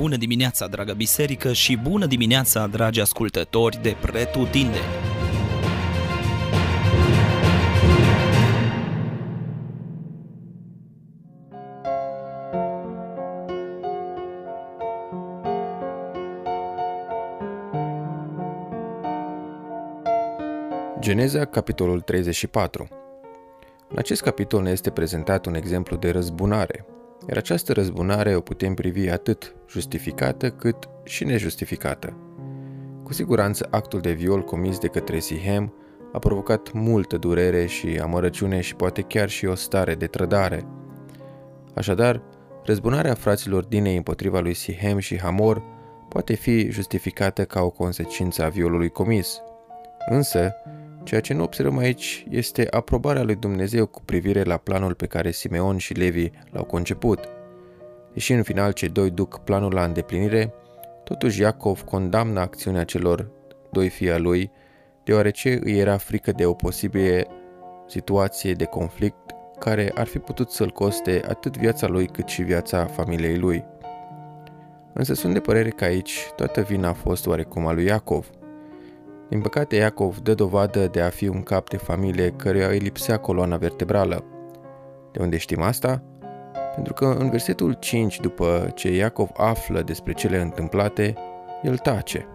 Bună dimineața, dragă biserică, și bună dimineața, dragi ascultători de Pretutindeni! Geneza, capitolul 34 În acest capitol ne este prezentat un exemplu de răzbunare, iar această răzbunare o putem privi atât justificată cât și nejustificată. Cu siguranță actul de viol comis de către Sihem a provocat multă durere și amărăciune și poate chiar și o stare de trădare. Așadar, răzbunarea fraților Dinei împotriva lui Sihem și Hamor poate fi justificată ca o consecință a violului comis. Însă, Ceea ce nu observăm aici este aprobarea lui Dumnezeu cu privire la planul pe care Simeon și Levi l-au conceput. Deși în final cei doi duc planul la îndeplinire, totuși Iacov condamnă acțiunea celor doi fii al lui, deoarece îi era frică de o posibilă situație de conflict care ar fi putut să-l coste atât viața lui cât și viața familiei lui. Însă sunt de părere că aici toată vina a fost oarecum a lui Iacov – din păcate, Iacov dă dovadă de a fi un cap de familie căruia îi lipsea coloana vertebrală. De unde știm asta? Pentru că în versetul 5, după ce Iacov află despre cele întâmplate, el tace.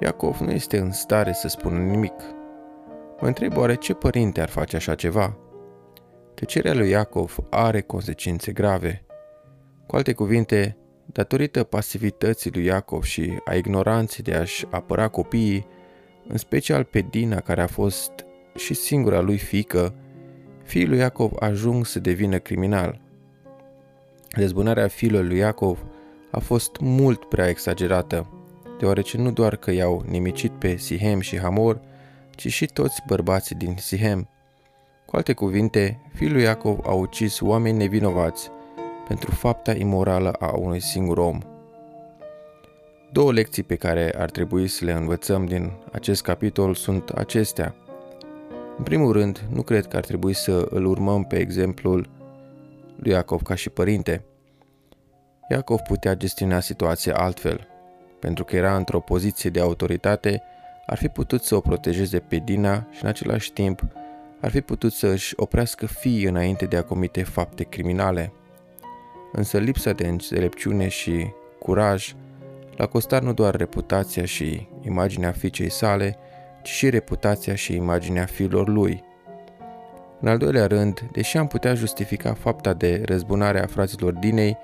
Iacov nu este în stare să spună nimic. Mă întreb oare ce părinte ar face așa ceva? Tăcerea lui Iacov are consecințe grave. Cu alte cuvinte, Datorită pasivității lui Iacov și a ignoranței de a-și apăra copiii, în special pe Dina, care a fost și singura lui fică, fiii lui Iacov ajung să devină criminal. Dezbunarea fiilor lui Iacov a fost mult prea exagerată, deoarece nu doar că i-au nimicit pe Sihem și Hamor, ci și toți bărbații din Sihem. Cu alte cuvinte, fiul lui Iacov a ucis oameni nevinovați, pentru fapta imorală a unui singur om. Două lecții pe care ar trebui să le învățăm din acest capitol sunt acestea. În primul rând, nu cred că ar trebui să îl urmăm pe exemplul lui Iacov ca și părinte. Iacov putea gestiona situația altfel. Pentru că era într-o poziție de autoritate, ar fi putut să o protejeze pe Dina și în același timp ar fi putut să își oprească fiii înainte de a comite fapte criminale însă lipsa de înțelepciune și curaj l-a costat nu doar reputația și imaginea fiicei sale, ci și reputația și imaginea fiilor lui. În al doilea rând, deși am putea justifica fapta de răzbunare a fraților Dinei,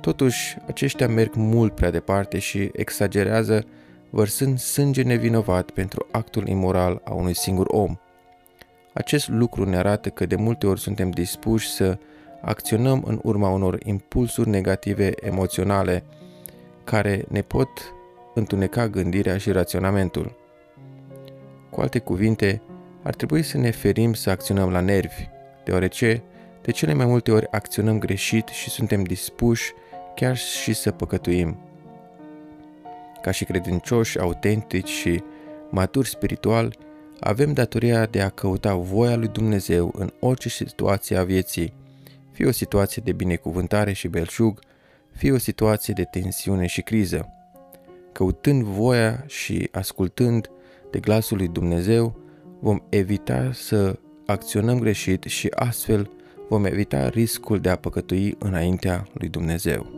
totuși aceștia merg mult prea departe și exagerează vărsând sânge nevinovat pentru actul imoral a unui singur om. Acest lucru ne arată că de multe ori suntem dispuși să acționăm în urma unor impulsuri negative emoționale care ne pot întuneca gândirea și raționamentul. Cu alte cuvinte, ar trebui să ne ferim să acționăm la nervi, deoarece de cele mai multe ori acționăm greșit și suntem dispuși chiar și să păcătuim. Ca și credincioși autentici și maturi spiritual, avem datoria de a căuta voia lui Dumnezeu în orice situație a vieții, fie o situație de binecuvântare și belșug, fie o situație de tensiune și criză. Căutând voia și ascultând de glasul lui Dumnezeu, vom evita să acționăm greșit și astfel vom evita riscul de a păcătui înaintea lui Dumnezeu.